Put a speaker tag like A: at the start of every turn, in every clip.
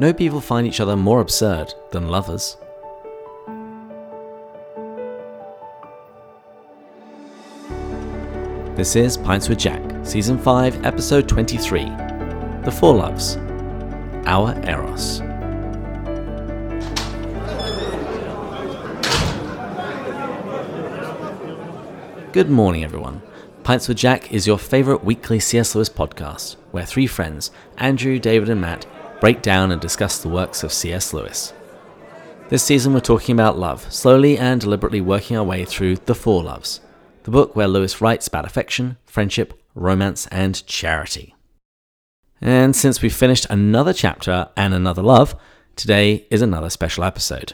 A: No people find each other more absurd than lovers. This is Pints with Jack, Season 5, Episode 23 The Four Loves Our Eros. Good morning, everyone. Pints with Jack is your favorite weekly C.S. Lewis podcast, where three friends, Andrew, David, and Matt, break down and discuss the works of C.S. Lewis. This season, we're talking about love, slowly and deliberately working our way through The Four Loves, the book where Lewis writes about affection, friendship, romance, and charity. And since we've finished another chapter and another love, today is another special episode.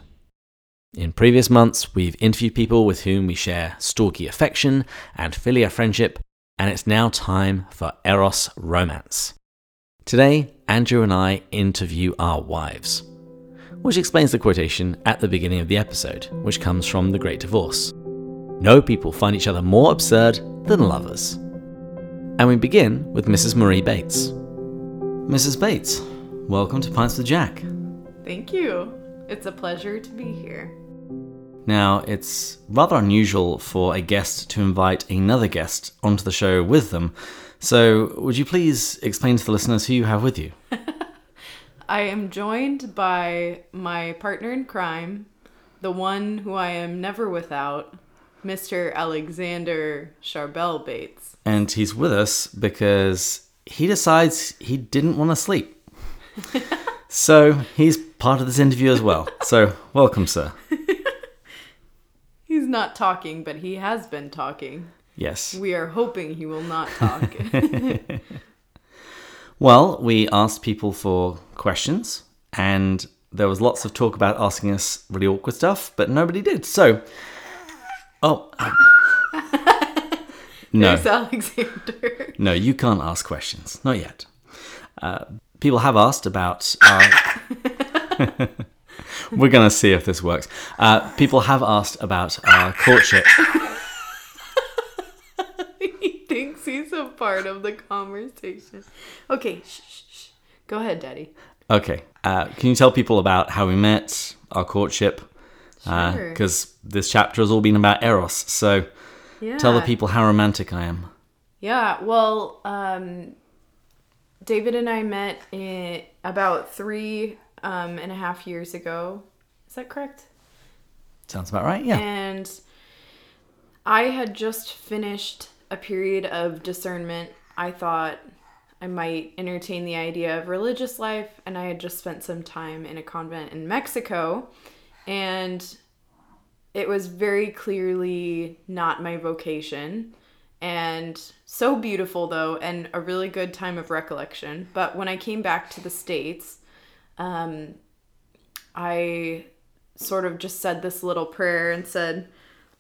A: In previous months, we've interviewed people with whom we share storge affection and philia friendship, and it's now time for Eros romance. Today, Andrew and I interview our wives, which explains the quotation at the beginning of the episode, which comes from The Great Divorce. No people find each other more absurd than lovers. And we begin with Mrs. Marie Bates. Mrs. Bates, welcome to Pints with Jack.
B: Thank you. It's a pleasure to be here.
A: Now, it's rather unusual for a guest to invite another guest onto the show with them. So, would you please explain to the listeners who you have with you?
B: I am joined by my partner in crime, the one who I am never without, Mr. Alexander Charbel Bates.
A: And he's with us because he decides he didn't want to sleep. so, he's part of this interview as well. So, welcome, sir.
B: He's not talking, but he has been talking.
A: Yes.
B: We are hoping he will not talk.
A: Well, we asked people for questions, and there was lots of talk about asking us really awkward stuff, but nobody did. So, oh, no,
B: There's Alexander.
A: no, you can't ask questions, not yet. Uh, people have asked about our. We're gonna see if this works. Uh, people have asked about our courtship.
B: he thinks he's a part of the conversation. Okay, shh, shh, shh. Go ahead, Daddy.
A: Okay, uh, can you tell people about how we met, our courtship?
B: Sure.
A: Because this chapter has all been about Eros. So
B: Yeah.
A: tell the people how romantic I am.
B: Yeah, well, um, David and I met in about three um, and a half years ago. Is that correct?
A: Sounds about right. Yeah.
B: And I had just finished a period of discernment. I thought I might entertain the idea of religious life, and I had just spent some time in a convent in Mexico, and it was very clearly not my vocation. And so beautiful, though, and a really good time of recollection. But when I came back to the States, um, I sort of just said this little prayer and said,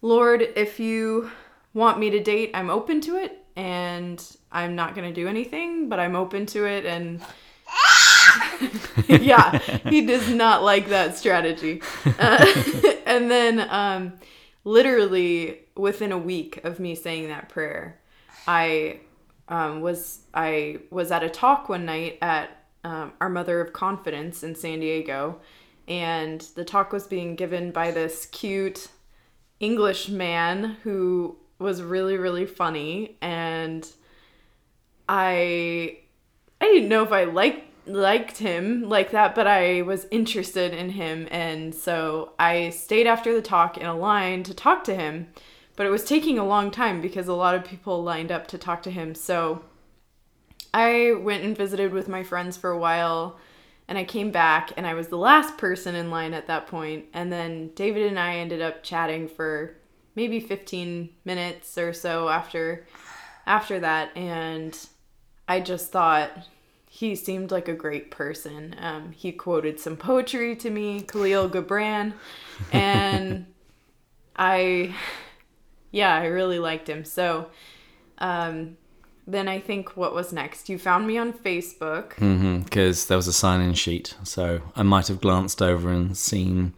B: Lord, if you want me to date, I'm open to it and I'm not going to do anything, but I'm open to it and yeah, he does not like that strategy. Uh, and then um literally within a week of me saying that prayer, I um, was I was at a talk one night at um, our Mother of Confidence in San Diego, and the talk was being given by this cute English man who was really really funny, and I I didn't know if I liked liked him like that, but I was interested in him, and so I stayed after the talk in a line to talk to him. But it was taking a long time because a lot of people lined up to talk to him. So I went and visited with my friends for a while, and I came back, and I was the last person in line at that point. And then David and I ended up chatting for maybe 15 minutes or so after after that, and I just thought he seemed like a great person. Um, he quoted some poetry to me, Khalil Gibran, and I, yeah, I really liked him. So, um, then I think what was next? You found me on Facebook.
A: Because Mm-hmm, there was a sign in sheet. So I might have glanced over and seen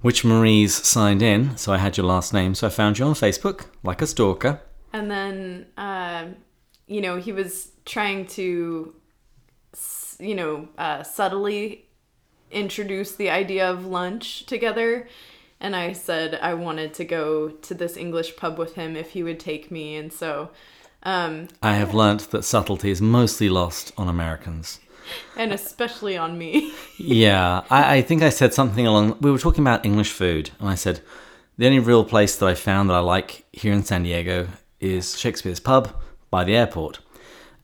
A: which Marie's signed in. So I had your last name. So I found you on Facebook, like a stalker.
B: And then, uh, you know, he was trying to, you know, uh, subtly introduce the idea of lunch together. And I said I wanted to go to this English pub with him if he would take me. And so, um,
A: I have learnt that subtlety is mostly lost on Americans.
B: And especially on me.
A: Yeah, I, I think I said something along. We were talking about English food, and I said the only real place that I found that I like here in San Diego is Shakespeare's Pub by the airport.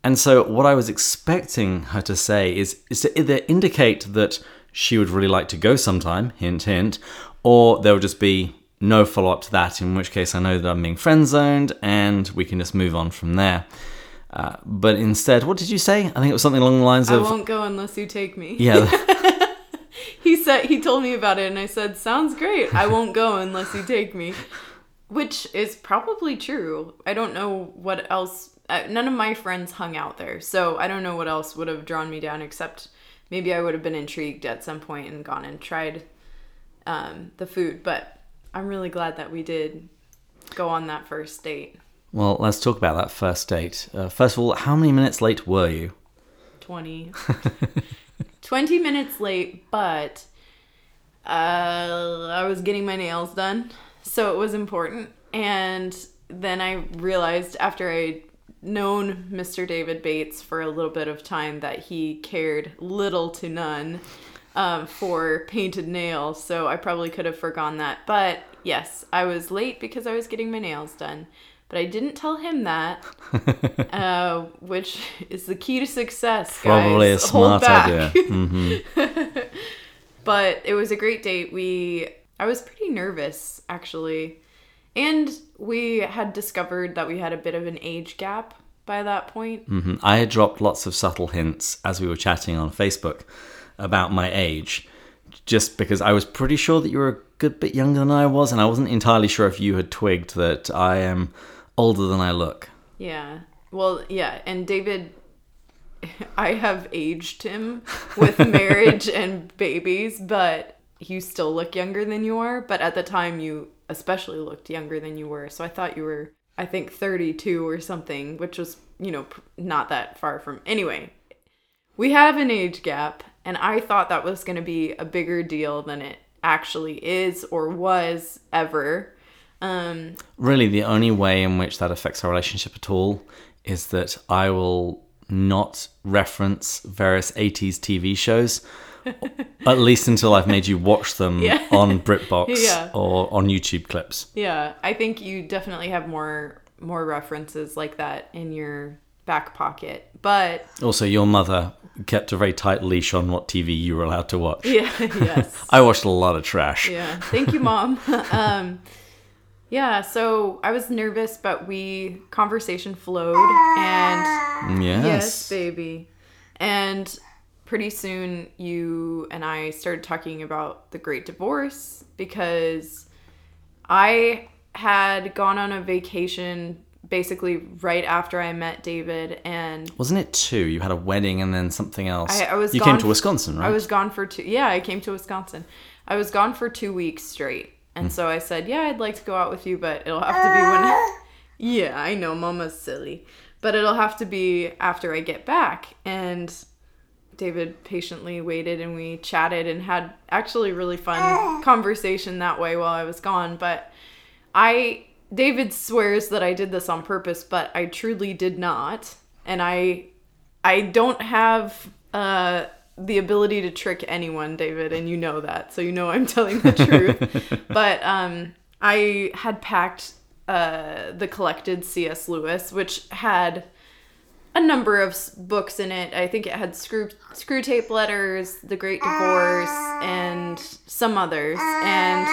A: And so, what I was expecting her to say is, is to either indicate that she would really like to go sometime, hint, hint, or there would just be no follow up to that, in which case I know that I'm being friend zoned and we can just move on from there. Uh, but instead, what did you say? I think it was something along the lines of I
B: won't go unless you take me.
A: Yeah,
B: He said he told me about it and I said, "Sounds great. I won't go unless you take me." Which is probably true. I don't know what else uh, none of my friends hung out there. So, I don't know what else would have drawn me down except maybe I would have been intrigued at some point and gone and tried um, the food, but I'm really glad that we did go on that first date.
A: Well, let's talk about that first date. Uh, first of all, how many minutes late were you?
B: 20 20 minutes late but uh, i was getting my nails done so it was important and then i realized after i'd known mr david bates for a little bit of time that he cared little to none um, for painted nails so i probably could have forgone that but yes i was late because i was getting my nails done but i didn't tell him that uh, which is the key to success.
A: Probably
B: guys.
A: a
B: Hold
A: smart idea. hmm
B: But it was a great date. We, I was pretty nervous actually, and we had discovered that we had a bit of an age gap by that point.
A: hmm I had dropped lots of subtle hints as we were chatting on Facebook about my age, just because I was pretty sure that you were a good bit younger than I was, and I wasn't entirely sure if you had twigged that I am older than I look.
B: Yeah. Well, yeah, and David. I have aged him with marriage and babies, but you still look younger than you are. But at the time, you especially looked younger than you were. So I thought you were, I think, 32 or something, which was, you know, not that far from. Anyway, we have an age gap, and I thought that was going to be a bigger deal than it actually is or was ever. Um,
A: Really, the only way in which that affects our relationship at all is that I will not reference various 80s TV shows, at least until I've made you watch them
B: Yeah.
A: on BritBox
B: Yeah.
A: or on YouTube clips.
B: Yeah, I think you definitely have more more references like that in your back pocket. But
A: Also, your mother kept a very tight leash on what TV you were allowed to watch.
B: yeah, yes.
A: I watched a lot of trash.
B: Yeah. Thank you, mom. um yeah, so I was nervous, but we conversation flowed and mm,
A: Yes.
B: yes, baby. And pretty soon you and I started talking about the great divorce because I had gone on a vacation basically right after I met David and
A: Wasn't it two? You had a wedding and then something else.
B: I, I was
A: you
B: gone
A: came to Wisconsin, right?
B: I was gone for two. Yeah, I came to Wisconsin. I was gone for two weeks straight, and hmm. so I said, "Yeah, I'd like to go out with you, but it'll have to be when." Ah. yeah, I know, Mama's silly, but it'll have to be after I get back. And David patiently waited, and we chatted and had actually really fun ah. conversation that way while I was gone. But I David swears that I did this on purpose, but I truly did not. And I I don't have uh the ability to trick anyone, David, and you know that. So you know I'm telling the truth. but um I had packed uh the collected C.S. Lewis, which had a number of books in it. I think it had screw Screwtape letters, The Great Divorce, and some others. And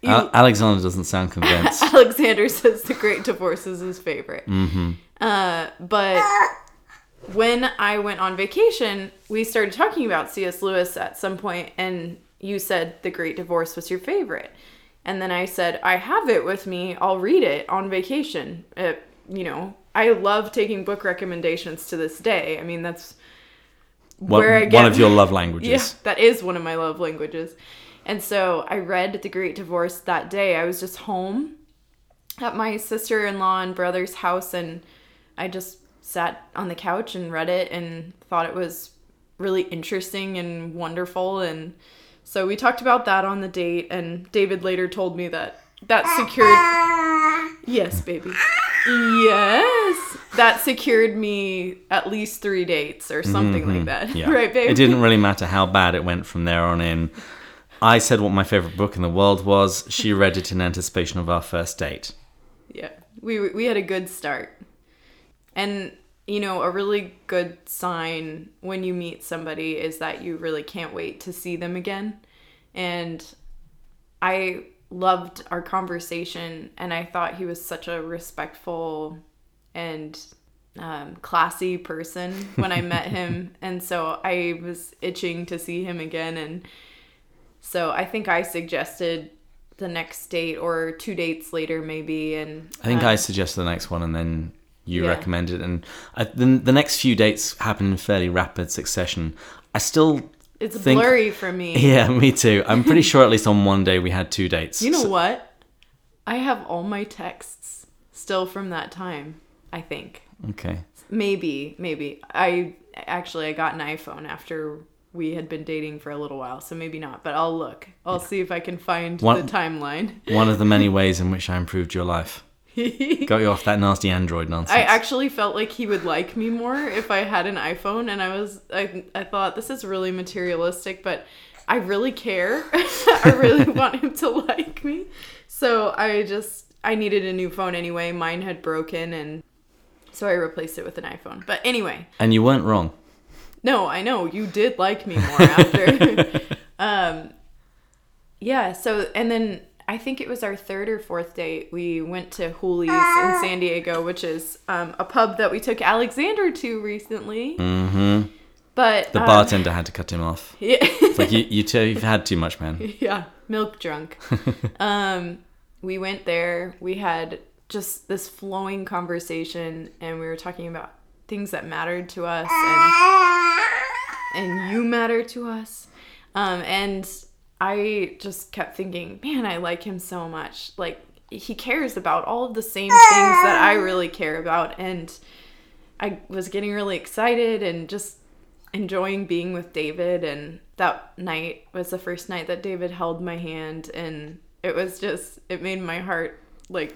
B: you-
A: Alexander doesn't sound convinced.
B: Alexander says The Great Divorce is his favorite.
A: mm-hmm.
B: Uh, but when I went on vacation, we started talking about C.S. Lewis at some point, and you said The Great Divorce was your favorite. And then I said, I have it with me. I'll read it on vacation. Uh, you know, I love taking book recommendations to this day. I mean, that's
A: One,
B: where I
A: one of your love languages.
B: yeah, that is one of my love languages. And so I read The Great Divorce that day. I was just home at my sister in law and brother's house, and I just sat on the couch and read it and thought it was really interesting and wonderful and so we talked about that on the date and David later told me that that secured Yes, baby. Yes. That secured me at least 3 dates or something like that.
A: Mm-hmm. Yeah.
B: right, babe?
A: It didn't really matter how bad it went from there on in. I said what my favorite book in the world was. She read it in anticipation of our first date.
B: Yeah, we we had a good start, and you know a really good sign when you meet somebody is that you really can't wait to see them again, and I loved our conversation, and I thought he was such a respectful and um, classy person when I met him, and so I was itching to see him again, and so I think I suggested the next date or two dates later maybe and
A: I think
B: uh,
A: I suggested the next one and then you
B: Yeah.
A: recommended and I, the, the next few dates happened in fairly rapid succession. I still
B: it's
A: think-
B: blurry for me
A: Yeah, me too. I'm pretty sure at least on one day we had two dates.
B: you know
A: So-
B: what i have all my texts still from that time i think
A: Okay.
B: maybe maybe i actually i got an iphone after we had been dating for a little while so maybe not but i'll look i'll see if i can find
A: One-
B: the timeline
A: One of the many ways in which I improved your life. Got you off that nasty Android nonsense.
B: I actually felt like he would like me more if I had an iPhone, and I was I, I thought this is really materialistic, but I really care. I really want him to like me, so I just I needed a new phone anyway. Mine had broken, and so I replaced it with an iPhone. But anyway,
A: and you weren't wrong.
B: no, I know you did like me more after. um, yeah. So and then I think it was our third or fourth date. We went to Hooley's in San Diego, which is um, a pub that we took Alexander to recently.
A: Mm-hmm.
B: But
A: The
B: um,
A: bartender had to cut him off.
B: yeah,
A: It's like you, you two, you've had too much, man.
B: yeah, milk drunk. um, we went there. We had just this flowing conversation, and we were talking about things that mattered to us, and and you matter to us. Um, and I just kept thinking, man, I like him so much. Like he cares about all of the same things that I really care about, and I was getting really excited and just enjoying being with David. And that night was the first night that David held my hand, and it was just it made my heart like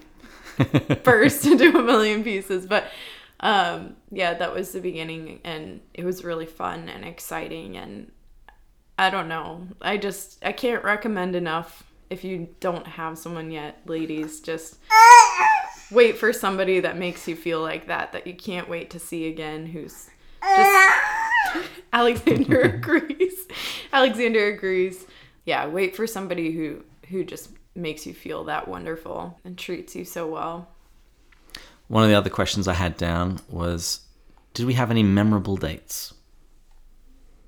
B: burst into a million pieces. But um, yeah, that was the beginning, and it was really fun and exciting. And I don't know, I just I can't recommend enough if you don't have someone yet, ladies. Just wait for somebody that makes you feel like that, that you can't wait to see again. Who's just Alexander agrees. Alexander agrees. Yeah, wait for somebody who who just makes you feel that wonderful and treats you so well.
A: One of the other questions I had down was, did we have any memorable dates?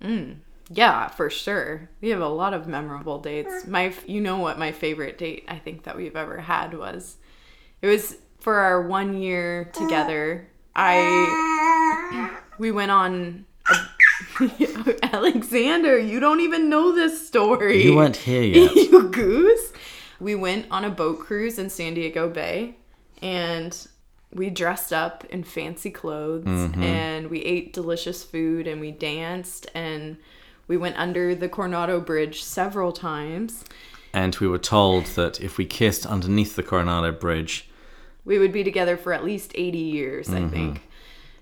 A: Hmm.
B: Yeah, for sure. We have a lot of memorable dates. My, you know what my favorite date I think that we've ever had was. It was for our one year together. I, we went on. A, Alexander, you don't even know this story.
A: You weren't here yet.
B: you goose. We went on a boat cruise in San Diego Bay and we dressed up in fancy clothes mm-hmm. and we ate delicious food and we danced and we went under the Coronado Bridge several times.
A: and we were told that if we kissed underneath the Coronado Bridge,
B: We would be together for at least 80 years, I mm-hmm. think.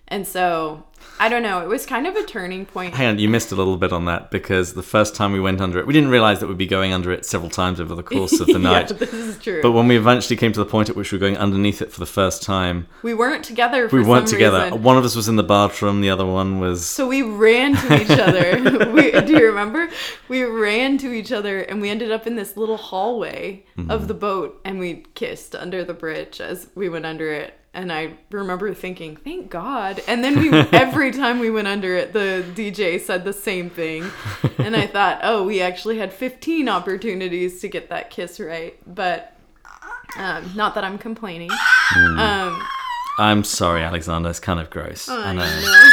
B: And so, I don't know, it was kind of a turning point.
A: hang on, you missed a little bit on that because the first time we went under it, we didn't realize that we'd be going under it several times over the course of the night.
B: yeah, this is true.
A: But when we eventually came to the point at which we were going underneath it for the first time,
B: we weren't together for
A: we weren't together.
B: reason.
A: One of us was in the bathroom, the other one was.
B: So we ran to each other. we, do you remember? We ran to each other and we ended up in this little hallway of mm-hmm. the boat and we kissed under the bridge as we went under it. And I remember thinking, thank God. And then we, every time we went under it, the DJ said the same thing. And I thought, oh, we actually had 15 opportunities to get that kiss right. But um, not that I'm complaining. Um,
A: I'm sorry, Alexander. It's kind of gross. I
B: I
A: know.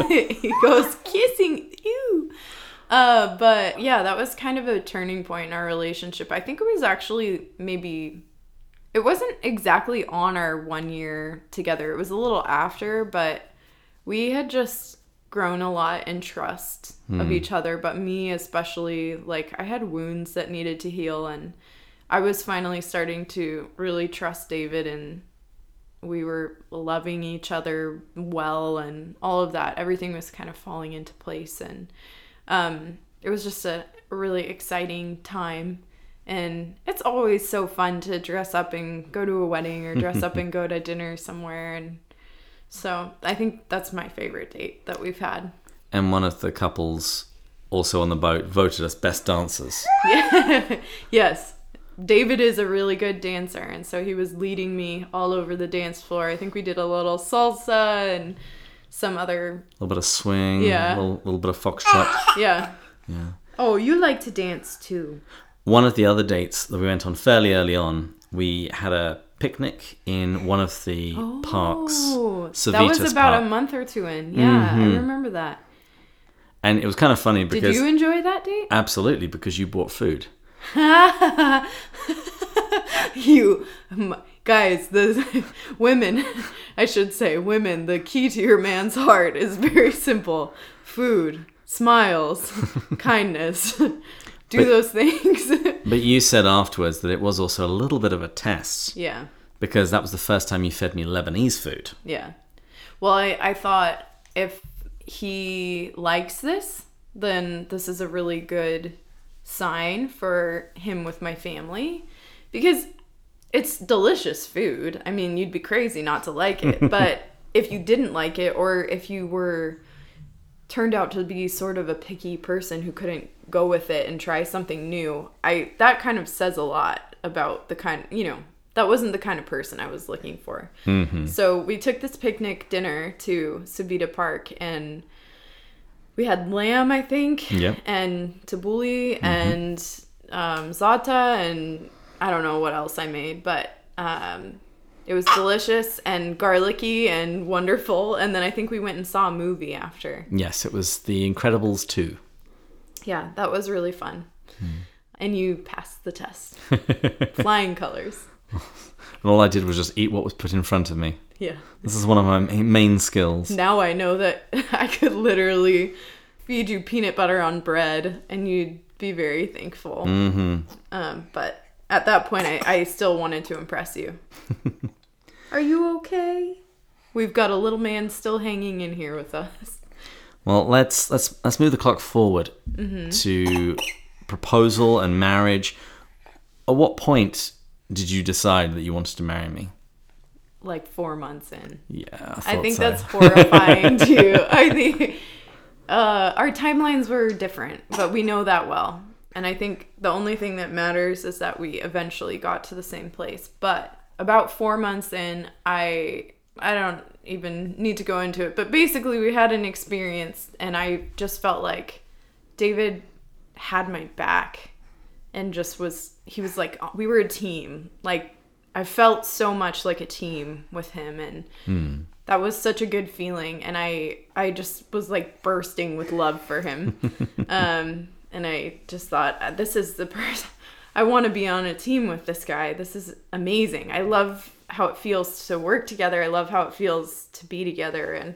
B: know. he goes kissing you. Uh, but yeah, that was kind of a turning point in our relationship. I think it was actually maybe it wasn't exactly on our one year together. It was a little after, but we had just grown a lot in trust of each other, but me especially, like I had wounds that needed to heal and I was finally starting to really trust David and we were loving each other well and all of that. Everything was kind of falling into place and um it was just a really exciting time and it's always so fun to dress up and go to a wedding or dress up and go to dinner somewhere and so I think that's my favorite date that we've had.
A: And one of the couples also on the boat voted us best dancers.
B: Yes. David is a really good dancer and so he was leading me all over the dance floor. I think we did a little salsa and some other
A: A little bit of swing,
B: Yeah.
A: a little, little bit of foxtrot.
B: yeah.
A: yeah.
B: Oh, you like to dance too.
A: One of the other dates that we went on fairly early on, we had a picnic in one of the parks.
B: Oh, that was about
A: Park.
B: a month or two in. Yeah, I mm-hmm. remember that.
A: And it was kind of funny
B: Did you enjoy that date?
A: absolutely because you bought food.
B: you guys, the women, I should say, women, the key to your man's heart is very simple. Food, smiles, kindness. Do
A: But-
B: those things.
A: But you said afterwards that it was also a little bit of a test
B: yeah.
A: because that was the first time you fed me Lebanese food.
B: Yeah. Well, I, I thought if he likes this, then this is a really good sign for him with my family because it's delicious food. I mean, you'd be crazy not to like it. but if you didn't like it or if you were turned out to be sort of a picky person who couldn't go with it and try something new, I that kind of says a lot about the kind, you know, that wasn't the kind of person I was looking for. So we took this picnic dinner to Sabita Park and we had lamb, I think,
A: Yep.
B: and tabbouleh and um, za'atar and I don't know what else I made, but um, it was delicious and garlicky and wonderful. And then I think we went and saw a movie after.
A: Yes, it was The Incredibles 2.
B: Yeah, that was really fun. And you passed the test. Flying colors.
A: And all I did was just eat what was put in front of me.
B: Yeah.
A: This is one of my main skills.
B: Now I know that I could literally feed you peanut butter on bread and you'd be very thankful.
A: Mm-hmm.
B: Um, but at that point, I, I still wanted to impress you. Are you okay? We've got a little man still hanging in here with us.
A: Well, let's let's let's move the clock forward
B: Mm-hmm.
A: to proposal and marriage. At what point did you decide that you wanted to marry me?
B: Like four months in.
A: Yeah, I,
B: I think
A: so.
B: that's horrifying too. I think uh, our timelines were different, but we know that well. And I think the only thing that matters is that we eventually got to the same place. But about four months in, I I don't even need to go into it. But basically, we had an experience, and I just felt like David had my back, and just was he was like we were a team. Like I felt so much like a team with him, and that was such a good feeling and i i just was like bursting with love for him um and i just thought "Uh, this is the person i want to be on a team with this guy. This is amazing. I love how it feels to work together. I love how it feels to be together and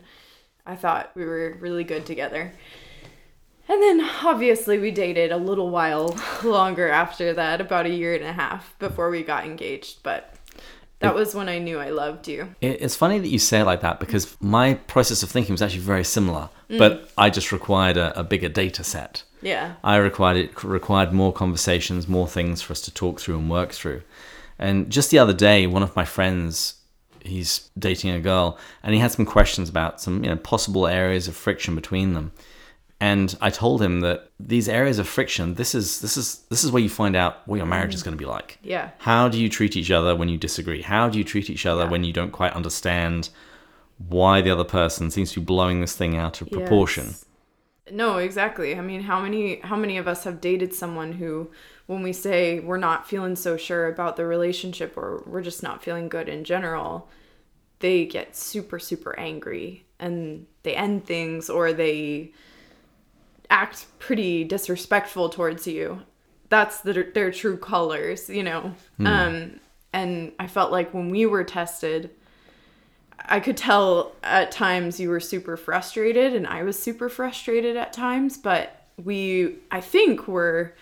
B: i thought we were really good together. And then obviously we dated a little while longer after that about a year and a half before we got engaged but that was when i knew i loved you.
A: It- It's funny that you say it like that because my process of thinking was actually very similar,
B: Mm.
A: but I just required a, a bigger data set.
B: Yeah
A: I required it required more conversations, more things for us to talk through and work through. And just the other day, one of my friends, he's dating a girl, and he had some questions about some you know possible areas of friction between them. And I told him that these areas of friction, this is this is this is where you find out what your marriage is mm. going to be like.
B: Yeah.
A: How do you treat each other when you disagree? How do you treat each other
B: Yeah.
A: when you don't quite understand why the other person seems to be blowing this thing out of proportion?
B: No, exactly. I mean, how many how many of us have dated someone who when we say we're not feeling so sure about the relationship or we're just not feeling good in general, they get super super angry and they end things or they act pretty disrespectful towards you. That's the, their true colors, you know. Um and I felt like when we were tested, I could tell at times you were super frustrated and I was super frustrated at times, but we I think were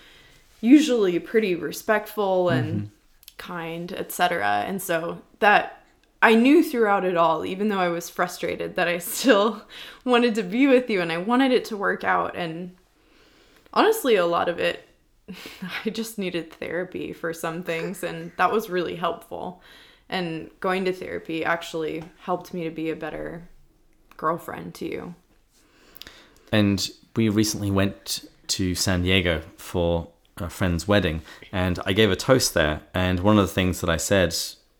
B: usually pretty respectful and mm-hmm. kind, etc. And so that I knew throughout it all, even though I was frustrated, that I still wanted to be with you and I wanted it to work out. And honestly, a lot of it, I just needed therapy for some things, and that was really helpful. And going to therapy actually helped me to be a better girlfriend to you.
A: And we recently went to San Diego for a friend's wedding, and I gave a toast there. And one of the things that I said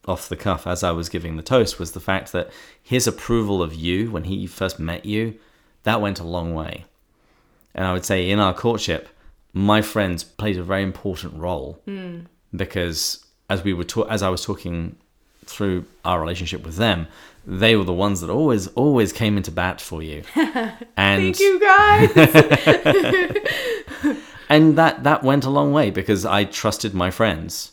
A: off the cuff as I was giving the toast was the fact that his approval of you when he first met you, that went a long way. And I would say in our courtship, my friends played a very important role hmm. because as we were ta- as I was talking through our relationship with them, they were the ones that always always came into bat for you. and
B: Thank you guys.
A: and that that went a long way because I trusted my friends.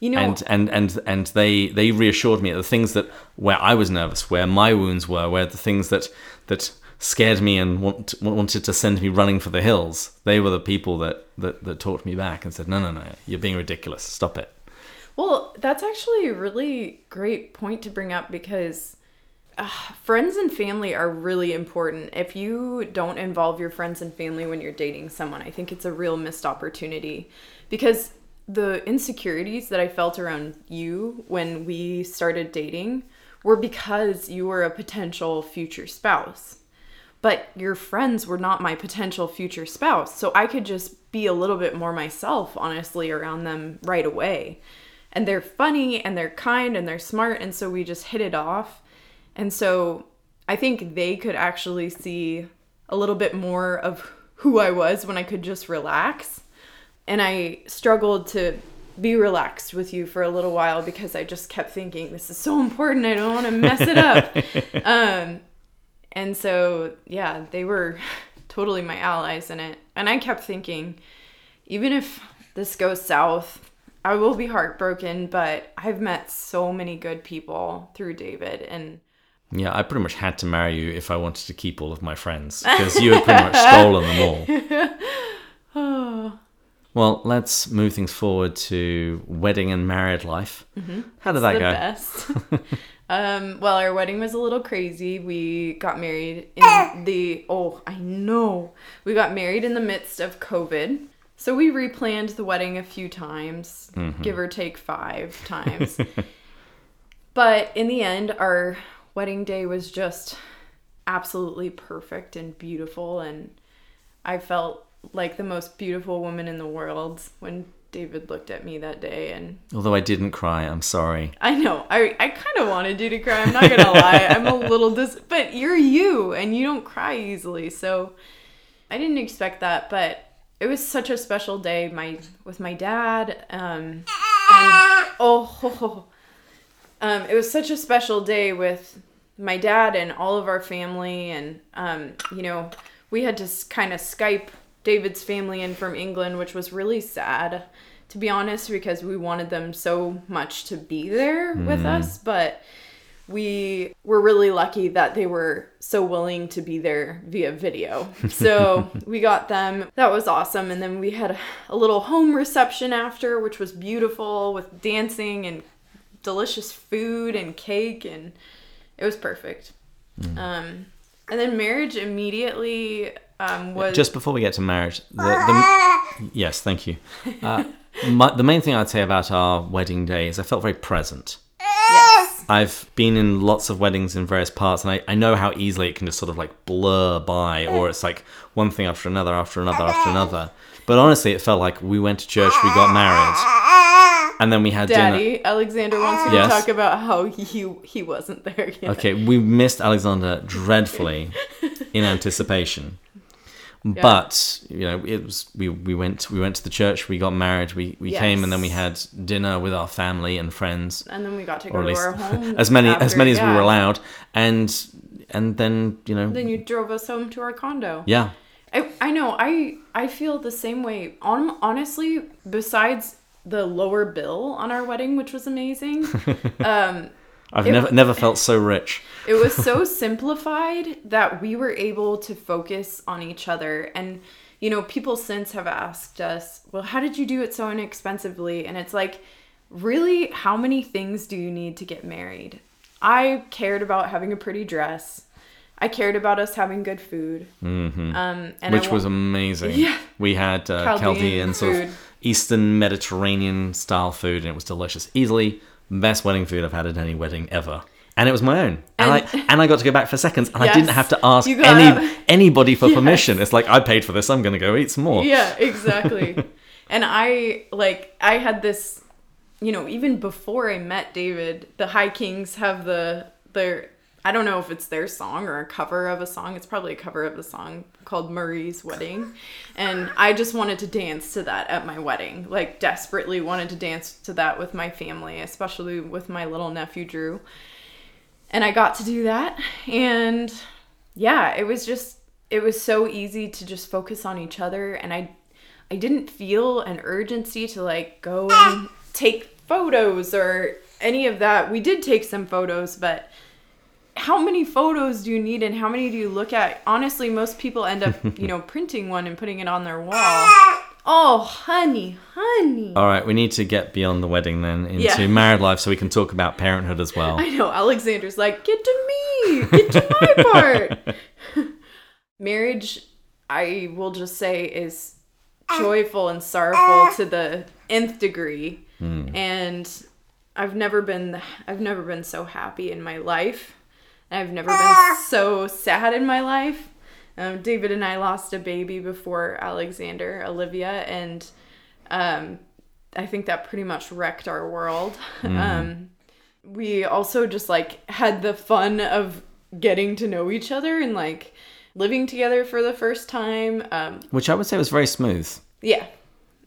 B: You know,
A: and and and and they they reassured me that the things that where I was nervous, where my wounds were, where the things that that scared me and want, wanted to send me running for the hills, they were the people that that that talked me back and said, "No, no, no, you're being ridiculous. Stop it."
B: Well, that's actually a really great point to bring up because uh, friends and family are really important. If you don't involve your friends and family when you're dating someone, I think it's a real missed opportunity because the insecurities that I felt around you when we started dating were because you were a potential future spouse. But your friends were not my potential future spouse. So I could just be a little bit more myself, honestly, around them right away and they're funny and they're kind and they're smart and so we just hit it off. And so i think they could actually see a little bit more of who i was when i could just relax. And i struggled to be relaxed with you for a little while because i just kept thinking this is so important. I don't want to mess it up. Um, and so yeah they were totally my allies in it. And i kept thinking even if this goes south I will be heartbroken, but I've met so many good people through David and
A: Yeah, I pretty much had to marry you if I wanted to keep all of my friends because you had pretty much stolen them all. Well, let's move things forward to wedding and married life. How did that
B: the
A: go?
B: best. um, well, our wedding was a little crazy. We got married in the oh, I know. We got married in the midst of COVID. So we replanned the wedding a few times, mm-hmm. give or take 5 times. but in the end, our wedding day was just absolutely perfect and beautiful and I felt like the most beautiful woman in the world when David looked at me that day and
A: Although I didn't cry, I'm sorry.
B: I know. I I kind of wanted you to cry. I'm not gonna lie. I'm a little dis, but you're you, and you don't cry easily. So I didn't expect that, but it was such a special day. My with my dad. Um, and oh, um, it was such a special day with my dad and all of our family, and um, you know, we had to kind of Skype David's family in from England, which was really sad, to be honest, because we wanted them so much to be there with us, but we were really lucky that they were so willing to be there via video. So we got them. That was awesome. And then we had a, little home reception after, which was beautiful with dancing and delicious food and cake, and it was perfect. Um, and then marriage immediately um, was
A: Just before we get to marriage, the, the yes, thank you. Uh, my, the main thing I'd say about our wedding day is I felt very present.
B: yes.
A: I've been in lots of weddings in various parts, and I, I know how easily it can just sort of like blur by, or it's like one thing after another, after another, after another. But honestly, it felt like we went to church, we got married, and then we had dinner.
B: Daddy, Alexander wants me
A: Yes?
B: to talk about how he he wasn't there yet.
A: Okay, we missed Alexander dreadfully in anticipation. But you know, it was we, we went we went to the church, we got married, we, we came, and then we had dinner with our family and friends,
B: And then we got to go to our home.
A: as many as many as we were allowed, and and then you know,
B: Then you drove us home to our condo.
A: yeah,
B: I, I know. I I feel the same way. On honestly, besides the lower bill on our wedding, which was amazing, um,
A: I've
B: It-
A: never never felt so rich.
B: it was so simplified that we were able to focus on each other and you know people since have asked us well how did you do it so inexpensively and it's like really how many things do you need to get married i cared about having a pretty dress i cared about us having good food um and I
A: which
B: wa-
A: was amazing.
B: Yeah.
A: We had uh,
B: Chaldean
A: Chaldean sort of Eastern Mediterranean style food, and it was delicious. Easily best wedding food I've had at any wedding ever. And it was my own, and,
B: And-
A: I and I got to go back for seconds, and I didn't have to ask any
B: it.
A: anybody for
B: Yes.
A: permission. It's like I paid for this, I'm gonna go eat some more.
B: Yeah, exactly. and I like I had this, you know, even before I met David, the High Kings have the their I don't know if it's their song or a cover of a song. It's probably a cover of a song called Marie's Wedding. And I just wanted to dance to that at my wedding. Like desperately wanted to dance to that with my family, especially with my little nephew Drew. And I got to do that. And yeah, it was just it was so easy to just focus on each other and I I didn't feel an urgency to like go and take photos or any of that. We did take some photos, but how many photos do you need and how many do you look at? Honestly, most people end up, you know, printing one and putting it on their wall. Oh, honey, honey.
A: All right, we need to get beyond the wedding then into
B: Yeah.
A: married life, so we can talk about parenthood as well.
B: I know Alexander's like, get to me, get to my part. Marriage, I will just say, is joyful and sorrowful to the nth degree, hmm. and I've never been I've never been so happy in my life. I've never been so sad in my life. Um, David and I lost a baby before Alexander, Olivia, and um, I think that pretty much wrecked our world. Um, we also just like had the fun of getting to know each other and like living together for the first time. Um,
A: Which I would say was very smooth.
B: yeah.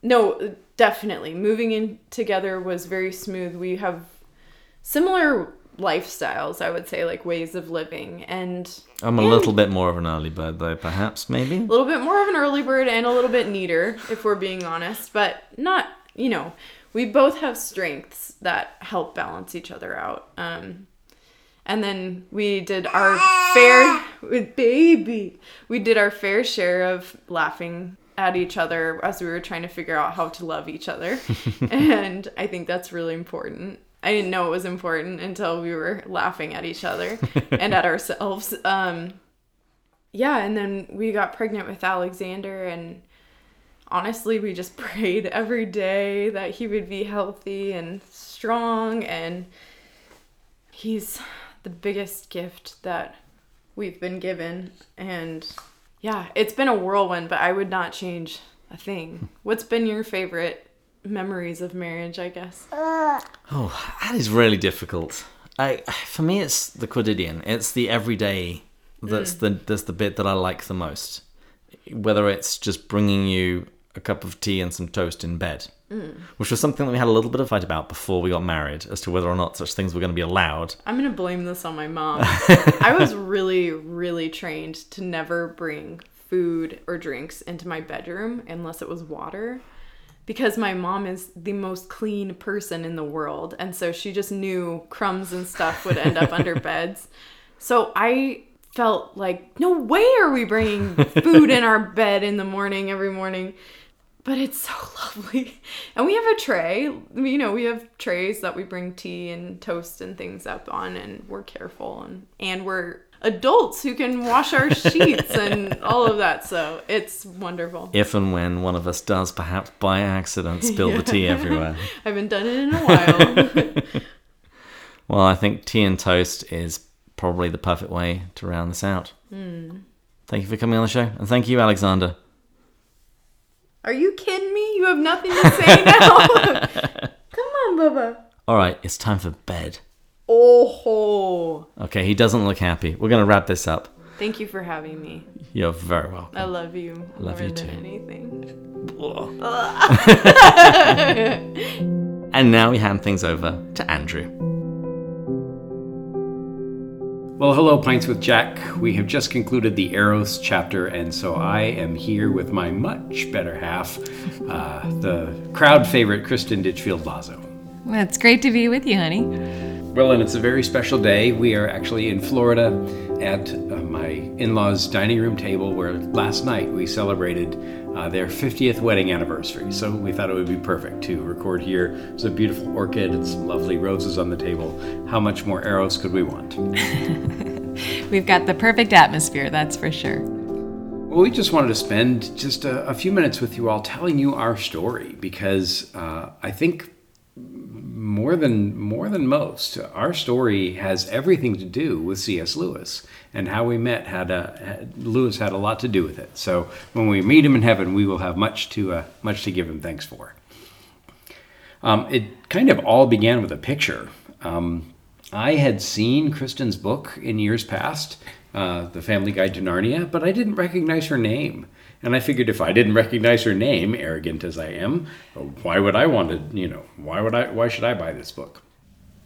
B: No, definitely. Moving in together was very smooth. We have similar lifestyles, I would say, like ways of living. And
A: I'm a
B: and
A: little bit more of an early bird, though, perhaps, maybe.
B: a little bit more of an early bird and a little bit neater, if we're being honest, but not, you know, we both have strengths that help balance each other out. Um, and then we did our fair with baby. We did our fair share of laughing at each other as we were trying to figure out how to love each other. and I think that's really important. I didn't know it was important until we were laughing at each other and at ourselves. Um, yeah, and then we got pregnant with Alexander, and honestly, we just prayed every day that he would be healthy and strong, and he's the biggest gift that we've been given. And yeah, it's been a whirlwind, but I would not change a thing. What's been your favorite memories of marriage, I guess?
A: Oh, that is really difficult. I, for me, it's the quotidian. It's the everyday that's mm. the that's the bit that I like the most. Whether it's just bringing you a cup of tea and some toast in bed, mm. which was something that we had a little bit of fight about before we got married, as to whether or not such things were going to be allowed.
B: I'm gonna blame this on my mom. I was really, really trained to never bring food or drinks into my bedroom unless it was water. Because my mom is the most clean person in the world. And so she just knew crumbs and stuff would end up under beds. So I felt like, no way are we bringing food in our bed in the morning every morning but it's so lovely. And we have a tray. You know, we have trays that we bring tea and toast and things up on, and we're careful and and we're adults who can wash our sheets and all of that. So it's wonderful.
A: If and when one of us does, perhaps by accident, spill the tea everywhere.
B: I haven't done it in a while.
A: Well, I think tea and toast is probably the perfect way to round this out. Hmm. Thank you for coming on the show, and thank you, Alexander.
B: Are you kidding me? You have nothing to say now. Come on, Bubba.
A: All right, it's time for bed.
B: Oh,
A: Okay, he doesn't look happy. We're going to wrap this up.
B: thank you for having me.
A: You're very welcome.
B: I love you I
A: Love
B: more
A: you
B: than
A: too.
B: anything.
A: and now we hand things over to Andrew.
C: Well, hello, Pints with Jack. We have just concluded the Eros chapter, and so I am here with my much better half, uh, the crowd favorite Kristen Ditchfield Lazo.
D: Well, it's great to be with you, honey.
C: Well, and it's a very special day. We are actually in Florida at uh, my in law's dining room table where last night we celebrated uh, their 50th wedding anniversary. So we thought it would be perfect to record here. There's a beautiful orchid and some lovely roses on the table. How much more Eros could we want?
D: We've got the perfect atmosphere, that's for sure.
C: Well, we just wanted to spend just a, a few minutes with you all telling you our story because uh, I think more than more than most, our story has everything to do with C.S. Lewis and how we met. Had, a, Lewis had a lot to do with it. So when we meet him in heaven, we will have much to uh, much to give him thanks for. Um, it kind of all began with a picture. Um, I had seen Christin's book in years past, uh, The Family Guide to Narnia, but I didn't recognize her name. And I figured if I didn't recognize her name, arrogant as I am, why would I want to, you know, why would I, why should I buy this book?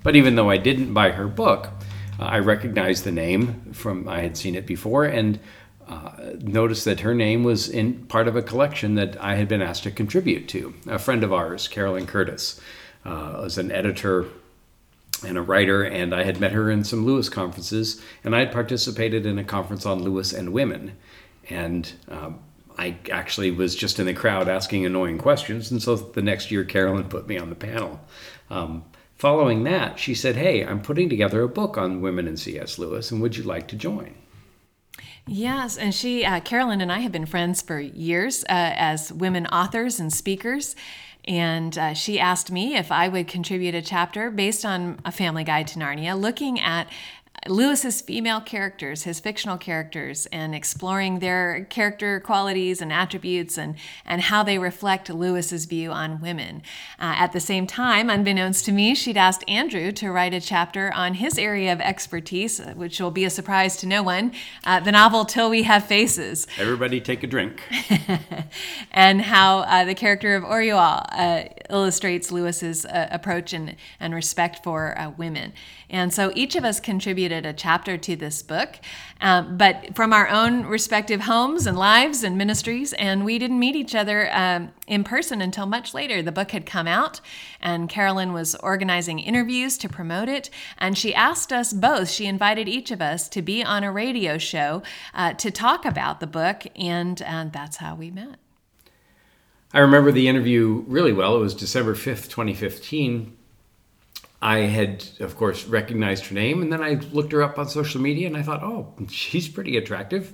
C: But even though I didn't buy her book, uh, I recognized the name from, I had seen it before and uh, noticed that her name was in part of a collection that I had been asked to contribute to. A friend of ours, Carolyn Curtis, uh, was an editor and a writer, and I had met her in some Lewis conferences, and I had participated in a conference on Lewis and women. And um, I actually was just in the crowd asking annoying questions. And so the next year, Carolyn put me on the panel. Um, following that, she said, Hey, I'm putting together a book on women in C.S. Lewis, and would you like to join?
D: Yes, and she, uh, Carolyn, and I have been friends for years uh, as women authors and speakers. And uh, she asked me if I would contribute a chapter based on a family guide to Narnia, looking at Lewis's female characters, his fictional characters, and exploring their character qualities and attributes and, and how they reflect Lewis's view on women. Uh, at the same time, unbeknownst to me, she'd asked Andrew to write a chapter on his area of expertise, which will be a surprise to no one uh, the novel Till We Have Faces.
C: Everybody take a drink.
D: and how uh, the character of Orual uh, illustrates Lewis's uh, approach and, and respect for uh, women. And so each of us contributed a chapter to this book, um, but from our own respective homes and lives and ministries. And we didn't meet each other um, in person until much later. The book had come out, and Carolyn was organizing interviews to promote it. And she asked us both, she invited each of us to be on a radio show uh, to talk about the book, and, and that's how we met.
C: I remember the interview really well. It was December 5th, 2015. I had, of course, recognized her name, and then I looked her up on social media, and I thought, oh, she's pretty attractive.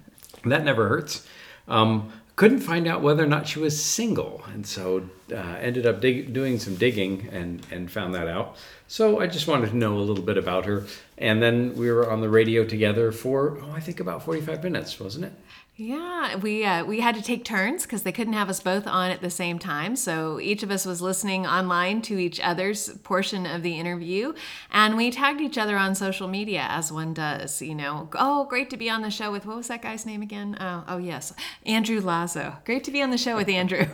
C: that never hurts. Um, couldn't find out whether or not she was single, and so uh, ended up dig- doing some digging and and found that out. So I just wanted to know a little bit about her, and then we were on the radio together for oh, I think about forty five minutes, wasn't it?
D: Yeah, we uh, we had to take turns because they couldn't have us both on at the same time. So each of us was listening online to each other's portion of the interview, and we tagged each other on social media as one does. You know, oh, great to be on the show with what was that guy's name again? Oh, oh yes, Andrew Lazo. Great to be on the show with Andrew.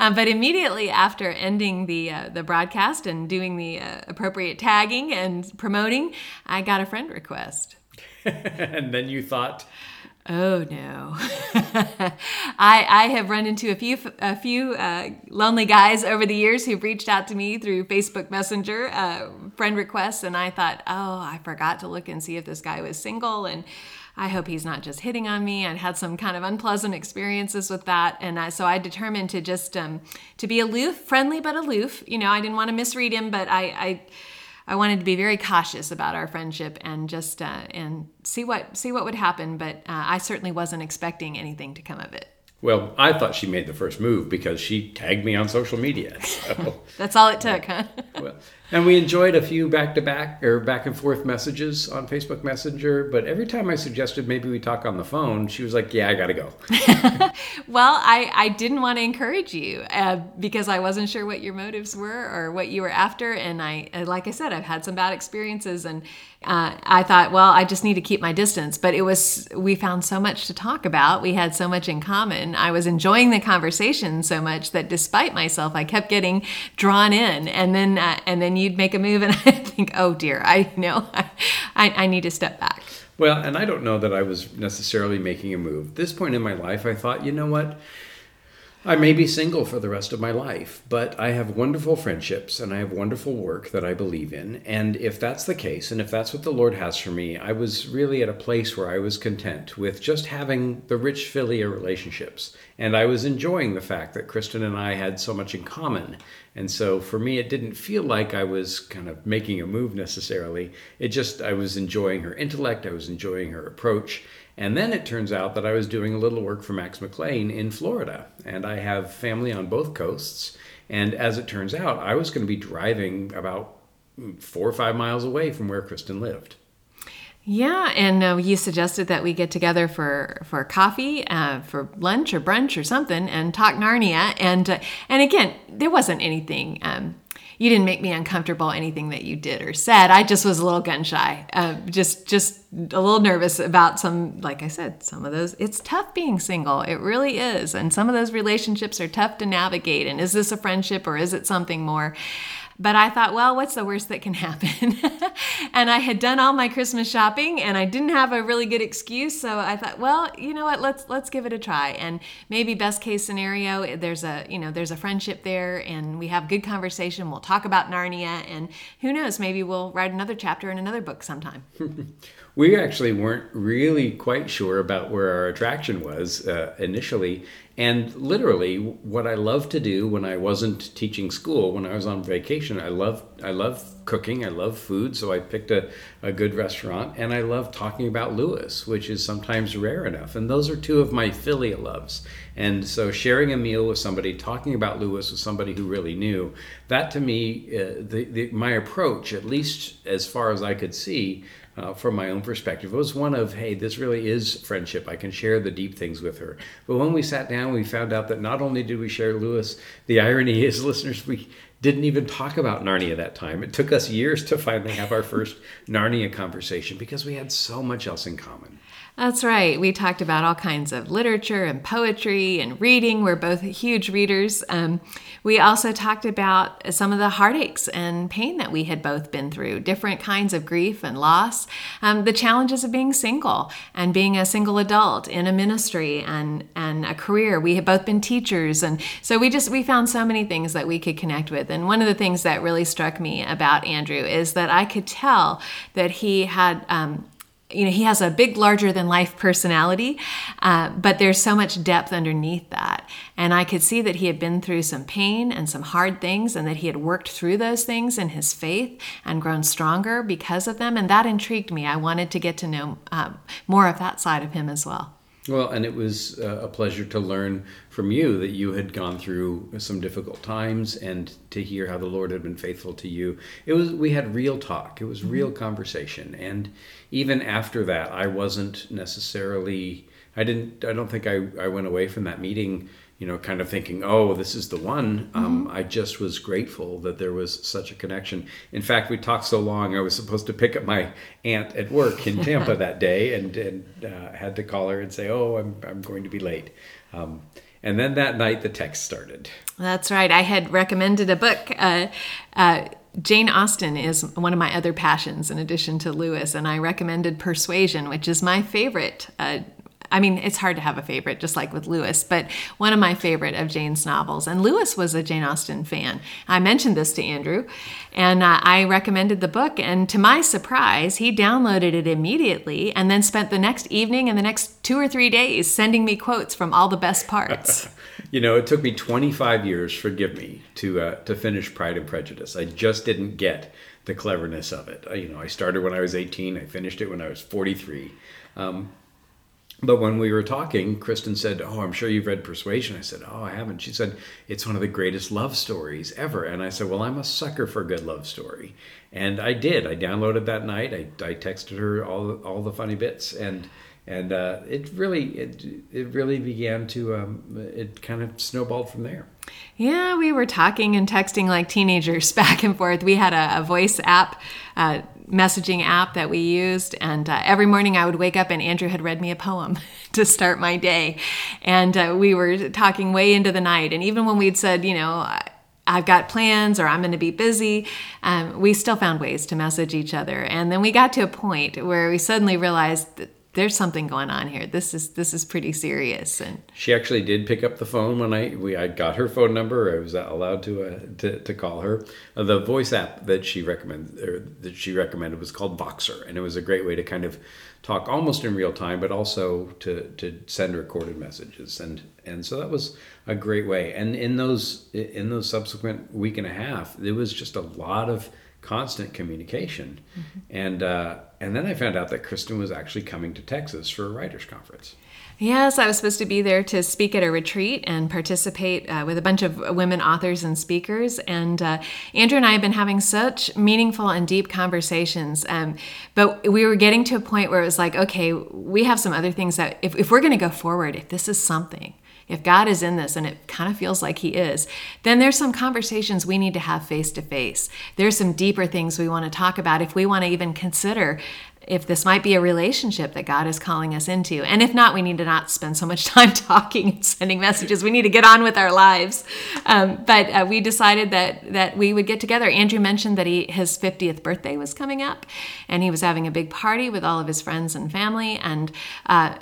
D: um, but immediately after ending the uh, the broadcast and doing the uh, appropriate tagging and promoting, I got a friend request.
C: and then you thought
D: Oh no, I I have run into a few a few uh, lonely guys over the years who've reached out to me through Facebook Messenger uh, friend requests, and I thought, oh, I forgot to look and see if this guy was single, and I hope he's not just hitting on me. I'd had some kind of unpleasant experiences with that, and I, so I determined to just um, to be aloof, friendly but aloof. You know, I didn't want to misread him, but I. I I wanted to be very cautious about our friendship and just uh, and see what see what would happen. But uh, I certainly wasn't expecting anything to come of it.
C: Well, I thought she made the first move because she tagged me on social media. So.
D: That's all it took, huh?
C: well, and we enjoyed a few back to back or back and forth messages on Facebook Messenger. But every time I suggested maybe we talk on the phone, she was like, Yeah, I got to go.
D: well, I, I didn't want to encourage you uh, because I wasn't sure what your motives were or what you were after. And I, uh, like I said, I've had some bad experiences and uh, I thought, well, I just need to keep my distance. But it was, we found so much to talk about. We had so much in common. I was enjoying the conversation so much that despite myself, I kept getting drawn in. And then, uh, and then you'd make a move, and I think, oh dear, I know, I, I need to step back.
C: Well, and I don't know that I was necessarily making a move. At this point in my life, I thought, you know what? I may be single for the rest of my life, but I have wonderful friendships and I have wonderful work that I believe in. And if that's the case, and if that's what the Lord has for me, I was really at a place where I was content with just having the rich filial relationships. And I was enjoying the fact that Christin and I had so much in common. And so for me, it didn't feel like I was kind of making a move necessarily. It just, I was enjoying her intellect, I was enjoying her approach. And then it turns out that I was doing a little work for Max McLean in Florida, and I have family on both coasts. And as it turns out, I was going to be driving about four or five miles away from where Christin lived.
D: Yeah, and uh, you suggested that we get together for for coffee, uh, for lunch or brunch or something, and talk Narnia. And uh, and again, there wasn't anything. Um, you didn't make me uncomfortable anything that you did or said. I just was a little gun shy, uh, just just a little nervous about some. Like I said, some of those. It's tough being single. It really is, and some of those relationships are tough to navigate. And is this a friendship or is it something more? But I thought, well, what's the worst that can happen? and I had done all my Christmas shopping and I didn't have a really good excuse, so I thought, well, you know what, let's let's give it a try. And maybe best case scenario, there's a, you know, there's a friendship there and we have good conversation. We'll talk about Narnia and who knows, maybe we'll write another chapter in another book sometime.
C: we actually weren't really quite sure about where our attraction was uh, initially. And literally, what I loved to do when I wasn't teaching school, when I was on vacation, I love I love cooking, I love food, so I picked a, a good restaurant, and I love talking about Lewis, which is sometimes rare enough. And those are two of my filial loves. And so, sharing a meal with somebody, talking about Lewis with somebody who really knew, that to me, uh, the, the, my approach, at least as far as I could see, uh, from my own perspective It was one of, hey, this really is friendship. I can share the deep things with her. But when we sat down, we found out that not only did we share Lewis, the irony is, listeners, we didn't even talk about Narnia that time. It took us years to finally have our first Narnia conversation because we had so much else in common.
D: That's right. We talked about all kinds of literature and poetry and reading. We're both huge readers. Um, we also talked about some of the heartaches and pain that we had both been through, different kinds of grief and loss, um, the challenges of being single and being a single adult in a ministry and, and a career. We had both been teachers. And so we just, we found so many things that we could connect with. And one of the things that really struck me about Andrew is that I could tell that he had, um, you know he has a big larger than life personality uh, but there's so much depth underneath that. And i could see that he had been through some pain and some hard things and that he had worked through those things in his faith and grown stronger because of them. And that intrigued me. I wanted to get to know um, more of that side of him as well
C: well, and it was uh, a pleasure to learn from you that you had gone through some difficult times and to hear how the Lord had been faithful to you. It was we had real talk. It was mm-hmm. real conversation. And even after that, I wasn't necessarily I didn't I don't think I I went away from that meeting you know, kind of thinking, oh, this is the one. Um, mm-hmm. I just was grateful that there was such a connection. In fact, we talked so long, I was supposed to pick up my aunt at work in Tampa that day and, and uh, had to call her and say, oh, I'm, I'm going to be late. Um, and then that night, the text started.
D: That's right. I had recommended a book. Uh, uh, Jane Austen is one of my other passions in addition to Lewis, and I recommended Persuasion, which is my favorite uh, I mean, it's hard to have a favorite, just like with Lewis, but one of my favorite of Jane's novels. And Lewis was a Jane Austen fan. I mentioned this to Andrew, and uh, I recommended the book. And to my surprise, he downloaded it immediately and then spent the next evening and the next two or three days sending me quotes from all the best parts.
C: you know, it took me 25 years, forgive me, to uh, to finish Pride and Prejudice. I just didn't get the cleverness of it. You know, I started when I was 18. I finished it when I was 43. Um, but when we were talking, Christin said, Oh, I'm sure you've read Persuasion. I said, Oh, I haven't. She said, It's one of the greatest love stories ever. And I said, Well, I'm a sucker for a good love story. And I did. I downloaded that night. I, I texted her all, all the funny bits. And and uh, it really it, it really began to um, it kind of snowballed from there
D: yeah we were talking and texting like teenagers back and forth we had a, a voice app uh, messaging app that we used. And uh, every morning I would wake up and Andrew had read me a poem to start my day. And uh, we were talking way into the night. And even when we'd said, you know, I've got plans or I'm going to be busy, um, we still found ways to message each other. And then we got to a point where we suddenly realized that there's something going on here. This is this is pretty serious. And
C: She actually did pick up the phone when I we I got her phone number. I was allowed to uh, to, to call her. Uh, the voice app that she recommended or that she recommended was called Voxer, and it was a great way to kind of talk almost in real time, but also to to send recorded messages, and and so that was a great way. And in those in those subsequent week and a half, there was just a lot of constant communication, and uh, and then I found out that Christin was actually coming to Texas for a writers conference.
D: Yes, I was supposed to be there to speak at a retreat and participate uh, with a bunch of women authors and speakers. And uh, Andrew and I have been having such meaningful and deep conversations. Um, but we were getting to a point where it was like, okay, we have some other things that, if, if we're going to go forward, if this is something, if God is in this and it kind of feels like He is, then there's some conversations we need to have face to face. There's some deeper things we want to talk about if we want to even consider if this might be a relationship that God is calling us into. And if not, we need to not spend so much time talking and sending messages. We need to get on with our lives. Um, but uh, we decided that that we would get together. Andrew mentioned that he his 50th birthday was coming up, and he was having a big party with all of his friends and family. And uh,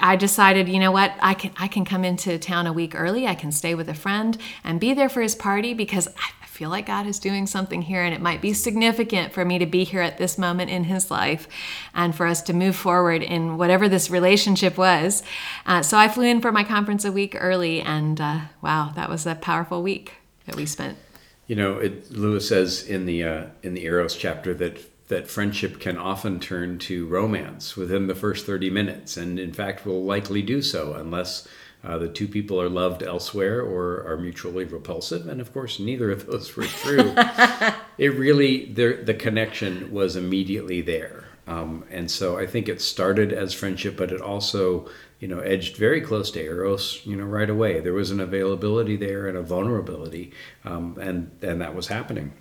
D: I decided, you know what, I can I can come into town a week early. I can stay with a friend and be there for his party because I feel like God is doing something here, and it might be significant for me to be here at this moment in His life, and for us to move forward in whatever this relationship was. Uh, so I flew in for my conference a week early, and uh, wow, that was a powerful week that we spent.
C: You know, it, Lewis says in the uh, in the Eros chapter that that friendship can often turn to romance within the first thirty minutes, and in fact, will likely do so unless uh, the two people are loved elsewhere or are mutually repulsive, and of course, neither of those were true. it really the the connection was immediately there, um, and so I think it started as friendship, but it also you know edged very close to eros you know right away. There was an availability there and a vulnerability um, and and that was happening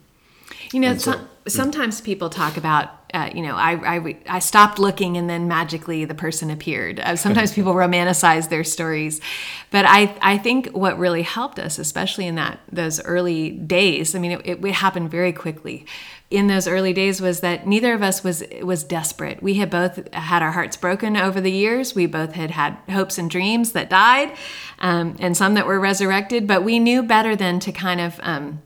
D: You know,
C: so-
D: some, sometimes people talk about, uh, you know, I, I, I stopped looking and then magically the person appeared. Uh, sometimes people romanticize their stories. But I, I think what really helped us, especially in that those early days, I mean, it, it, it happened very quickly. In those early days, was that neither of us was was desperate. We had both had our hearts broken over the years. We both had had hopes and dreams that died, um, and some that were resurrected. But we knew better than to kind of um,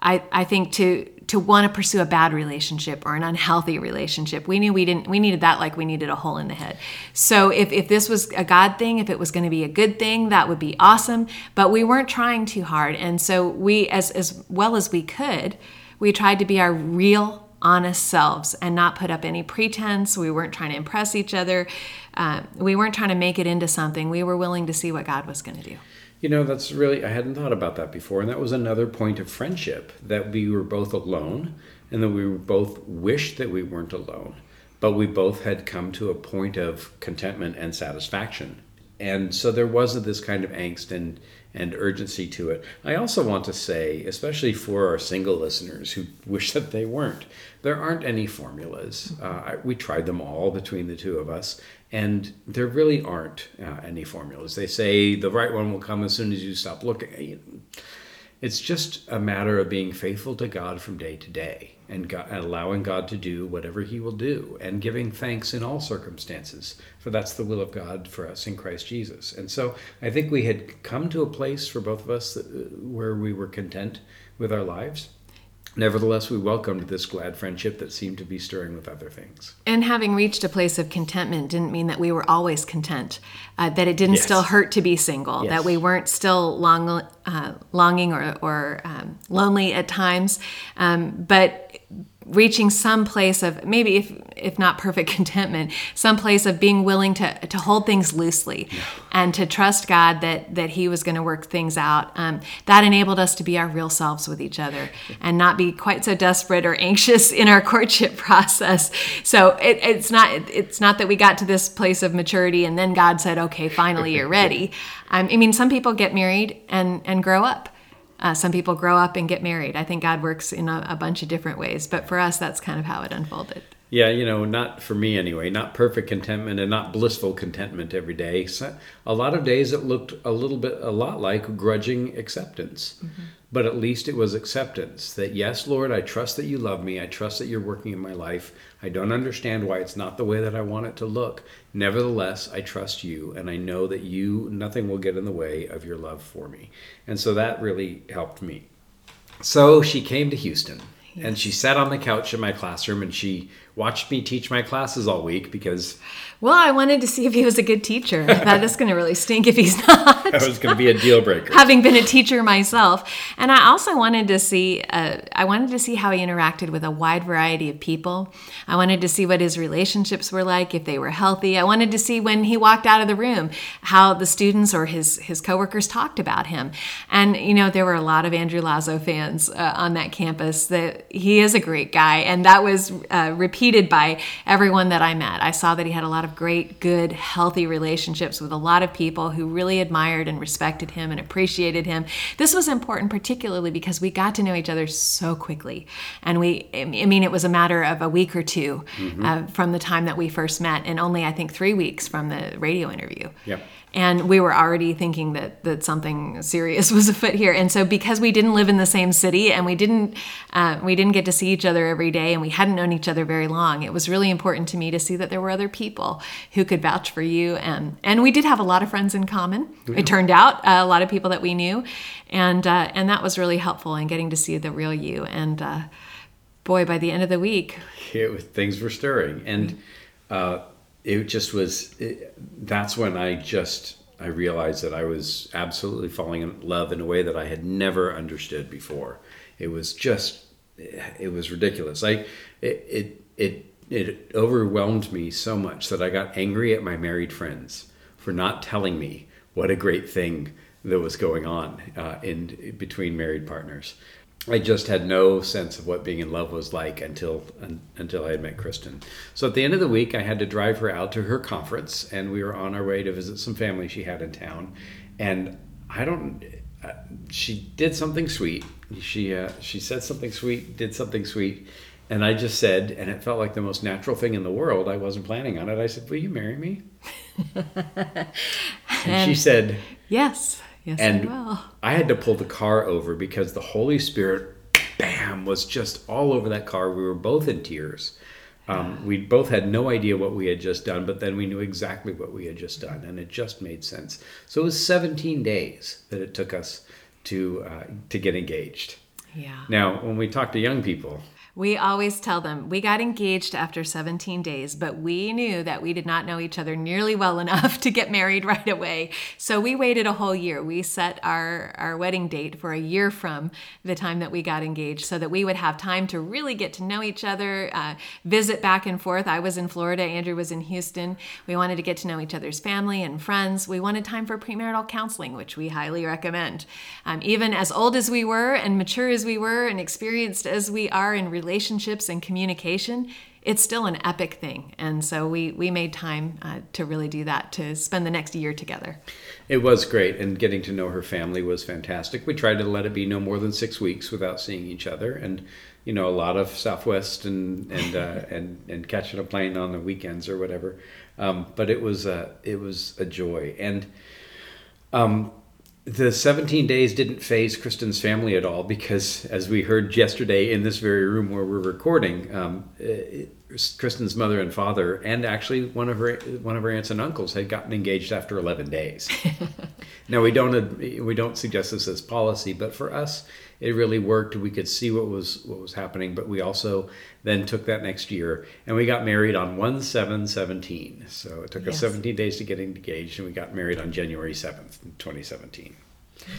D: I, I think to to want to pursue a bad relationship or an unhealthy relationship. We knew we didn't we needed that like we needed a hole in the head. So if, if this was a god thing if it was going to be a good thing that would be awesome. But we weren't trying too hard. And so we as as well as we could we tried to be our real honest selves and not put up any pretense. We weren't trying to impress each other. Uh, we weren't trying to make it into something. We were willing to see what god was going to do
C: You know, that's really, I hadn't thought about that before. And that was another point of friendship that we were both alone and that we both wished that we weren't alone, but we both had come to a point of contentment and satisfaction. And so there wasn't this kind of angst and, and urgency to it. I also want to say, especially for our single listeners who wish that they weren't, there aren't any formulas. Uh, we tried them all between the two of us, and there really aren't uh, any formulas. They say the right one will come as soon as you stop looking. It's just a matter of being faithful to God from day to day and, God, allowing God to do whatever He will do and giving thanks in all circumstances, for that's the will of God for us in Christ Jesus. And so I think we had come to a place for both of us that, uh, where we were content with our lives. Nevertheless, we welcomed this glad friendship that seemed to be stirring with other things.
D: And having reached a place of contentment didn't mean that we were always content, uh, that it didn't
C: Yes.
D: still hurt to be single,
C: Yes.
D: that we weren't still long, uh, longing or, or um, lonely at times, um, but reaching some place of maybe if if not perfect contentment some place of being willing to to hold things loosely and to trust god that that he was going to work things out. Um, that enabled us to be our real selves with each other and not be quite so desperate or anxious in our courtship process. So it, it's not it's not that we got to this place of maturity and then god said okay finally you're ready. Um, i mean some people get married and and grow up uh, some people grow up and get married. I think God works in a, a bunch of different ways, but for us, that's kind of how it unfolded.
C: Yeah, you know, not for me anyway, not perfect contentment and not blissful contentment every day. So a lot of days it looked a little bit, a lot like grudging acceptance. Mm-hmm. But at least it was acceptance that, yes, Lord, I trust that you love me. I trust that you're working in my life. I don't understand why it's not the way that I want it to look. Nevertheless, I trust you and I know that you, nothing will get in the way of your love for me. And so that really helped me. So she came to Houston and she sat on the couch in my classroom and she watched me teach my classes all week because
D: Well, I wanted to see if he was a good teacher. That is going to really stink if he's not.
C: that was going to be a deal breaker.
D: having been a teacher myself and i also wanted to see uh, i wanted to see how he interacted with a wide variety of people i wanted to see what his relationships were like if they were healthy i wanted to see when he walked out of the room how the students or his his coworkers talked about him and you know there were a lot of andrew lazo fans uh, on that campus that he is a great guy and that was uh, repeated by everyone that i met i saw that he had a lot of great good healthy relationships with a lot of people who really admired and respected him and appreciated him. This was important, particularly because we got to know each other so quickly. And we, I mean, it was a matter of a week or 2 uh, from the time that we first met, and only, I think, three weeks from the radio interview.
C: Yep.
D: And we were already thinking that that something serious was afoot here. And so, because we didn't live in the same city and we didn't uh, we didn't get to see each other every day, and we hadn't known each other very long, it was really important to me to see that there were other people who could vouch for you. And and we did have a lot of friends in common. It turned out uh, a lot of people that we knew, and uh, and that was really helpful in getting to see the real you. And uh, boy, by the end of the week,
C: it things were stirring and uh, it just was it, that's when i just i realized that i was absolutely falling in love in a way that i had never understood before. It was just it was ridiculous. I it it it, it overwhelmed me so much that i got angry at my married friends for not telling me what a great thing that was going on uh, in between married partners I just had no sense of what being in love was like until un, until I had met Christin. So at the end of the week, I had to drive her out to her conference, and we were on our way to visit some family she had in town. And I don't. Uh, she did something sweet. She uh, she said something sweet, did something sweet, and I just said, and it felt like the most natural thing in the world. I wasn't planning on it. I said, "Will you marry me?" and she said,
D: yes, yes,
C: and
D: I.
C: I had to pull the car over because the Holy Spirit, bam, was just all over that car. We were both in tears. Um, we both had no idea what we had just done, but then we knew exactly what we had just done, and it just made sense. So it was 17 days that it took us to uh, to get engaged.
D: Yeah.
C: Now, when we talk to young people,
D: We always tell them we got engaged after 17 days, but we knew that we did not know each other nearly well enough to get married right away. So we waited a whole year. We set our, our wedding date for a year from the time that we got engaged so that we would have time to really get to know each other, uh, visit back and forth. I was in Florida, Andrew was in Houston. We wanted to get to know each other's family and friends. We wanted time for premarital counseling, which we highly recommend. Um, even as old as we were and mature as we were and experienced as we are in relationships and communication, it's still an epic thing. And so we, we made time uh, to really do that, to spend the next year together.
C: It was great, and getting to know her family was fantastic. We tried to let it be no more than six weeks without seeing each other, and you know a lot of Southwest and and uh, and and catching a plane on the weekends or whatever. Um, but it was a it was a joy, and um, the 17 days didn't phase Christin's family at all because, as we heard yesterday in this very room where we're recording, um, it, Christin's mother and father, and actually one of her one of her aunts and uncles, had gotten engaged after 11 days. now we don't we don't suggest this as policy, but for us, it really worked. We could see what was what was happening, but we also then took that next year and we got married on 1 7 17. So it took us 17 days to get engaged, and we got married on January 7th, 2017.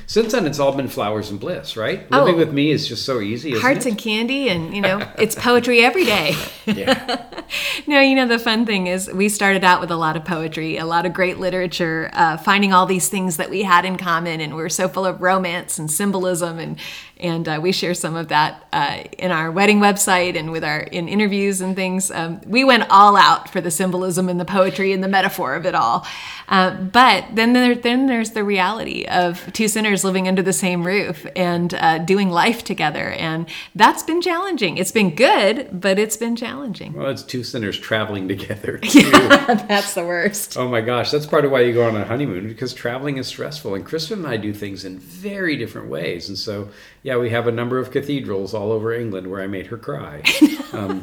C: Since then, it's all been flowers and bliss, right?
D: Oh.
C: Living with me is just so easy. Isn't
D: Hearts
C: it?
D: and candy, and you know, it's poetry every day.
C: yeah.
D: No, you know, the fun thing is we started out with a lot of poetry, a lot of great literature, uh, finding all these things that we had in common, and we're so full of romance and symbolism, and and uh, we share some of that uh, in our wedding website and with our in interviews and things. Um, we went all out for the symbolism and the poetry and the metaphor of it all. Uh, but then there, then there's the reality of two sinners living under the same roof and uh, doing life together. And that's been challenging. It's been good, but it's been challenging.
C: Well, it's two sinners traveling together.
D: Yeah, that's the worst.
C: Oh my gosh, that's part of why you go on a honeymoon because traveling is stressful. And Christin and I do things in very different ways. And so, yeah, we have a number of cathedrals all over England where I made her cry. Um,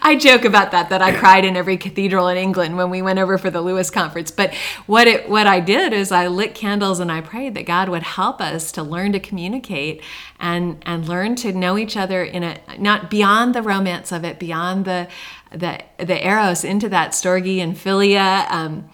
D: I joke about that that I cried in every cathedral in England when we went over for the Lewis conference. But what it what I did is I lit candles and I prayed that God would help us to learn to communicate and and learn to know each other in a not beyond the romance of it, beyond the the the eros into that storge and philia. Um,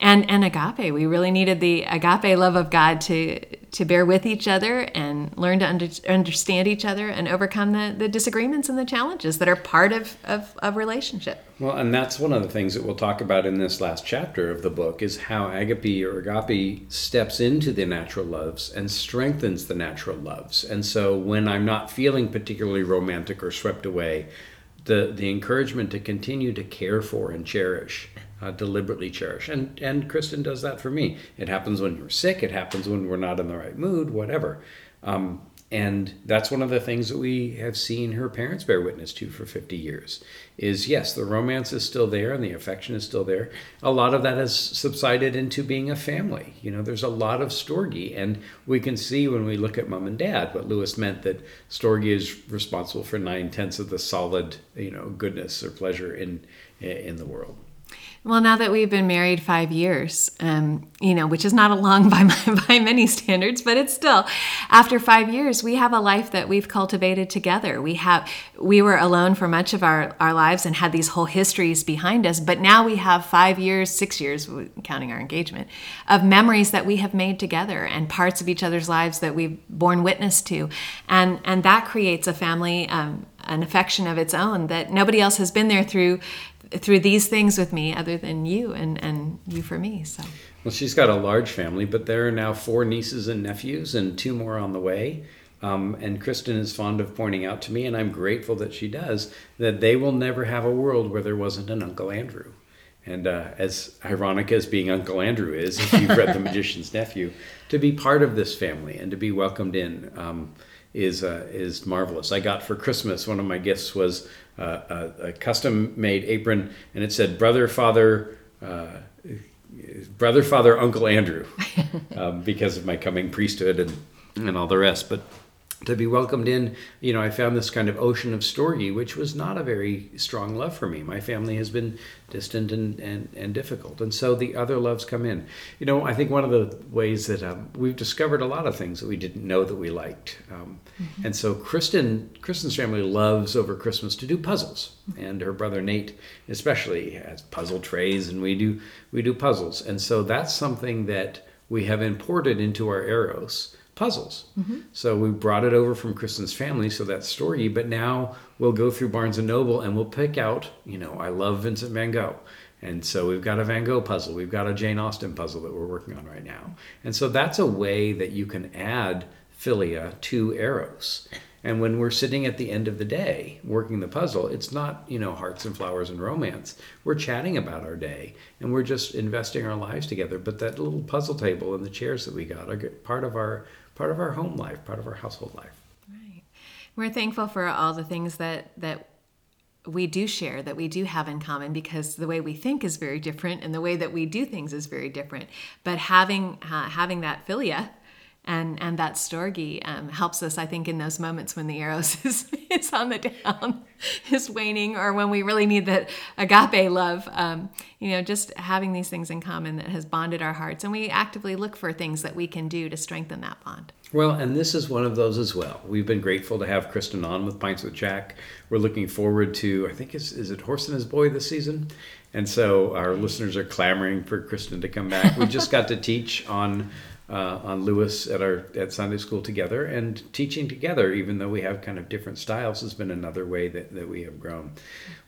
D: and and agape. We really needed the agape love of god to to bear with each other and learn to under, understand each other and overcome the, the disagreements and the challenges that are part of, of, of relationship.
C: Well and that's one of the things that we'll talk about in this last chapter of the book is how agape or agape steps into the natural loves and strengthens the natural loves. And so when i'm not feeling particularly romantic or swept away the the encouragement to continue to care for and cherish uh, deliberately cherish. And and Christin does that for me. It happens when you're sick. It happens when we're not in the right mood. Whatever. Um, and that's one of the things that we have seen her parents bear witness to for 50 years is yes the romance is still there and the affection is still there a lot of that has subsided into being a family you know there's a lot of storge and we can see when we look at mom and dad what lewis meant that storge is responsible for nine tenths of the solid you know goodness or pleasure in in the world
D: well, now that we've been married five years, um, you know, which is not a long by, my, by many standards, but it's still after five years, we have a life that we've cultivated together. We have we were alone for much of our, our lives and had these whole histories behind us, but now we have five years, six years, counting our engagement, of memories that we have made together and parts of each other's lives that we've borne witness to, and and that creates a family. Um, an affection of its own that nobody else has been there through through these things with me other than you and, and you for me. So
C: well she's got a large family, but there are now four nieces and nephews and two more on the way. Um, and Christin is fond of pointing out to me, and I'm grateful that she does, that they will never have a world where there wasn't an Uncle Andrew. And uh, as ironic as being Uncle Andrew is, if you've read The Magician's Nephew, to be part of this family and to be welcomed in um, is uh, is marvelous. I got for Christmas one of my gifts was uh, a, a custom made apron, and it said "Brother, Father." Uh, brother, father, uncle Andrew, um, because of my coming priesthood and, and all the rest. But to be welcomed in, you know, I found this kind of ocean of storge, which was not a very strong love for me. My family has been distant and, and, and difficult. And so the other loves come in. You know, I think one of the ways that um, we've discovered a lot of things that we didn't know that we liked. Um, mm-hmm. And so Christin, Christin's family loves over Christmas to do puzzles. And her brother Nate especially has puzzle trays and we do, we do puzzles. And so that's something that we have imported into our Eros puzzles. Mm-hmm. So we brought it over from Christin's family, so that's storge. But now we'll go through Barnes and Noble and we'll pick out. You know, I love Vincent Van Gogh, and so we've got a Van Gogh puzzle. We've got a Jane Austen puzzle that we're working on right now. And so that's a way that you can add philia to Eros. And when we're sitting at the end of the day working the puzzle, it's not, you know, hearts and flowers and romance. We're chatting about our day and we're just investing our lives together. But that little puzzle table and the chairs that we got are part of our part of our home life, part of our household life.
D: Right. We're thankful for all the things that that we do share that we do have in common because the way we think is very different and the way that we do things is very different but having uh, having that philia and and that storge um, helps us i think in those moments when the eros is, is on the down is waning or when we really need that agape love um, you know just having these things in common that has bonded our hearts. And we actively look for things that we can do to strengthen that bond.
C: Well and this is one of those as well. We've been grateful to have christin on with pints with jack. We're looking forward to i think is, is it horse and his boy this season? And so our listeners are clamoring for christin to come back. We just got to teach on uh, on Lewis at our at Sunday school together, and teaching together, even though we have kind of different styles, has been another way that, that we have grown.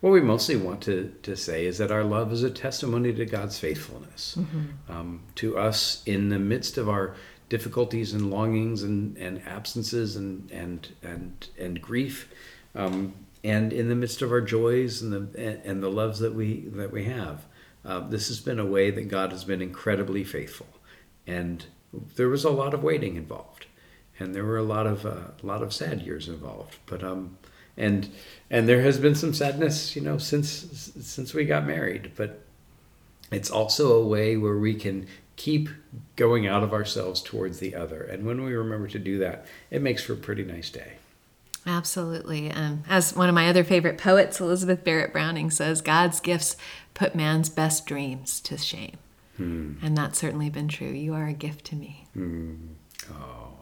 C: What we mostly want to, to say is that our love is a testimony to God's faithfulness mm-hmm. um, to us in the midst of our difficulties and longings and, and absences and and and and grief. Um, and in the midst of our joys and the and the loves that we that we have, uh, this has been a way that God has been incredibly faithful, and there was a lot of waiting involved, and there were a lot of uh, a lot of sad years involved. But um, and and there has been some sadness, you know, since since we got married. But it's also a way where we can keep going out of ourselves towards the other, and when we remember to do that, it makes for a pretty nice day.
D: Absolutely. Um, as one of my other favorite poets, Elizabeth Barrett Browning, says, God's gifts put man's best dreams to shame. Hmm. And that's certainly been true. You are a gift to me.
C: Oh,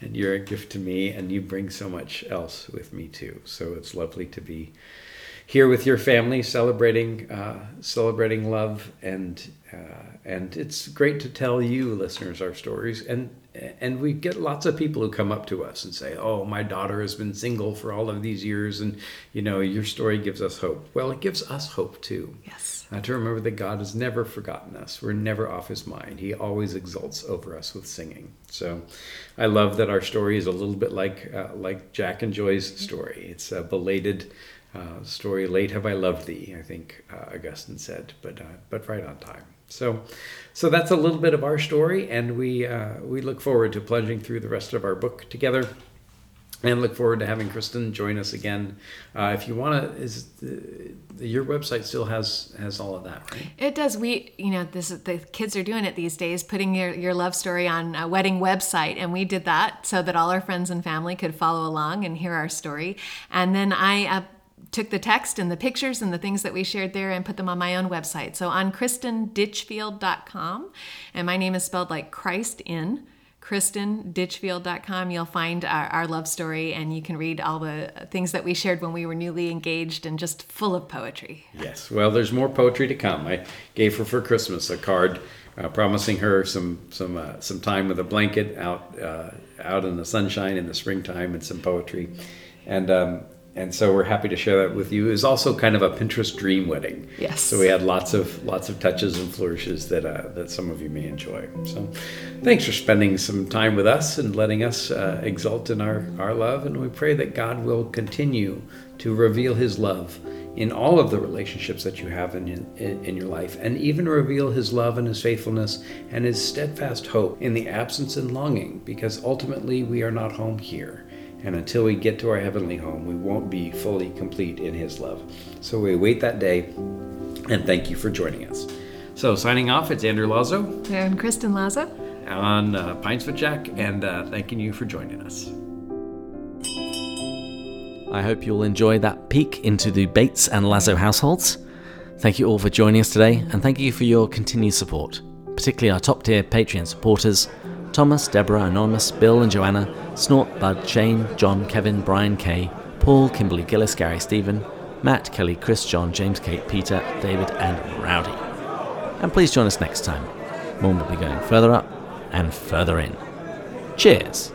C: and you're a gift to me, and you bring so much else with me too. So it's lovely to be here with your family, celebrating uh, celebrating love, and uh, and it's great to tell you listeners our stories and and we get lots of people who come up to us and say oh my daughter has been single for all of these years and you know your story gives us hope well it gives us hope too
D: yes
C: uh, to remember that god has never forgotten us. We're never off his mind. He always exults over us with singing. So i love that our story is a little bit like uh, like jack and joy's story. It's a belated uh, story late have i loved thee i think uh, augustine said but uh, but right on time. So, so that's a little bit of our story, and we uh, we look forward to plunging through the rest of our book together, and look forward to having Christin join us again. Uh, if you want to, is the, your website still has has all of that, right?
D: It does. We, you know, this the kids are doing it these days, putting your your love story on a wedding website, and we did that so that all our friends and family could follow along and hear our story. And then I uh, took the text and the pictures and the things that we shared there and put them on my own website. So on christinditchfield.com, and my name is spelled like Christ in christinditchfield.com you'll find our, our, love story and you can read all the things that we shared when we were newly engaged and just full of poetry.
C: Yes. Well there's more poetry to come. I gave her for christmas a card uh, promising her some some uh, some time with a blanket out uh, out in the sunshine in the springtime and some poetry. And um, and so we're happy to share that with you. Is also kind of a Pinterest dream wedding.
D: Yes.
C: So we had lots of lots of touches and flourishes that uh, that some of you may enjoy. So, thanks for spending some time with us and letting us uh, exult in our our love. And we pray that God will continue to reveal His love in all of the relationships that you have in, in, in your life, and even reveal His love and His faithfulness and His steadfast hope in the absence and longing, because ultimately we are not home here. And until we get to our heavenly home, we won't be fully complete in His love. So we wait that day, and thank you for joining us. So, signing off, it's Andrew Lazo.
D: And Christin Lazo.
C: On uh, Pints with Jack, and uh, thanking you for joining us.
A: I hope you'll enjoy that peek into the Bates and Lazo households. Thank you all for joining us today, and thank you for your continued support, particularly our top tier Patreon supporters Thomas, Deborah, Anonymous, Bill and Joanna, Snort, Bud, Shane, John, Kevin, Brian, Kay, Paul, Kimberly, Gillis, Gary, Stephen, Matt, Kelly, Chris, John, James, Kate, Peter, David, and Rowdy. And please join us next time when we'll be going further up and further in. Cheers!